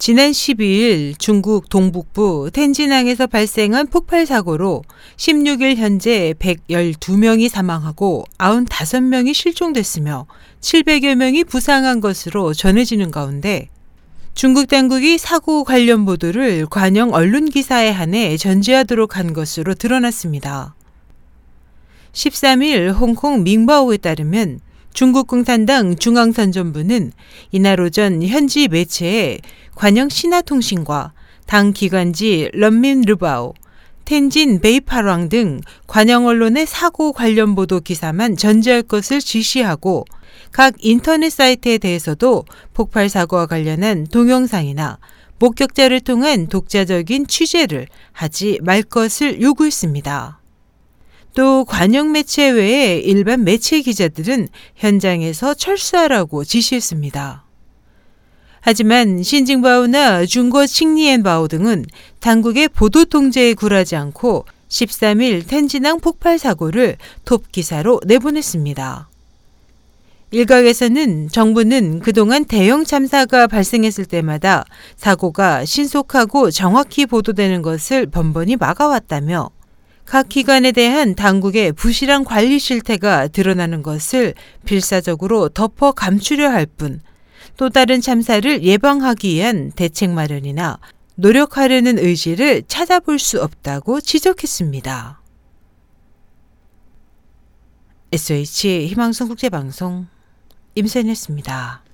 지난 12일 중국 동북부 텐진항에서 발생한 폭발 사고로 16일 현재 112명이 사망하고 95명이 실종됐으며 700여 명이 부상한 것으로 전해지는 가운데 중국 당국이 사고 관련 보도를 관영 언론 기사에 한해 전제하도록 한 것으로 드러났습니다. 13일 홍콩 밍바오에 따르면 중국 공산당 중앙선전부는 이날 오전 현지 매체에 관영 신화통신과 당 기관지 런민르바오, 텐진 베이파랑 등 관영 언론의 사고 관련 보도 기사만 전제할 것을 지시하고 각 인터넷 사이트에 대해서도 폭발 사고와 관련한 동영상이나 목격자를 통한 독자적인 취재를 하지 말 것을 요구했습니다. 또 관영 매체 외에 일반 매체 기자들은 현장에서 철수하라고 지시했습니다. 하지만 신징바오나 중거 칭리엔바오 등은 당국의 보도 통제에 굴하지 않고 13일 텐진항 폭발 사고를 톱 기사로 내보냈습니다. 일각에서는 정부는 그동안 대형 참사가 발생했을 때마다 사고가 신속하고 정확히 보도되는 것을 번번이 막아왔다며 각 기관에 대한 당국의 부실한 관리 실태가 드러나는 것을 필사적으로 덮어 감추려 할 뿐 또 다른 참사를 예방하기 위한 대책 마련이나 노력하려는 의지를 찾아볼 수 없다고 지적했습니다. SH 희망성 국제방송 임선이었습니다.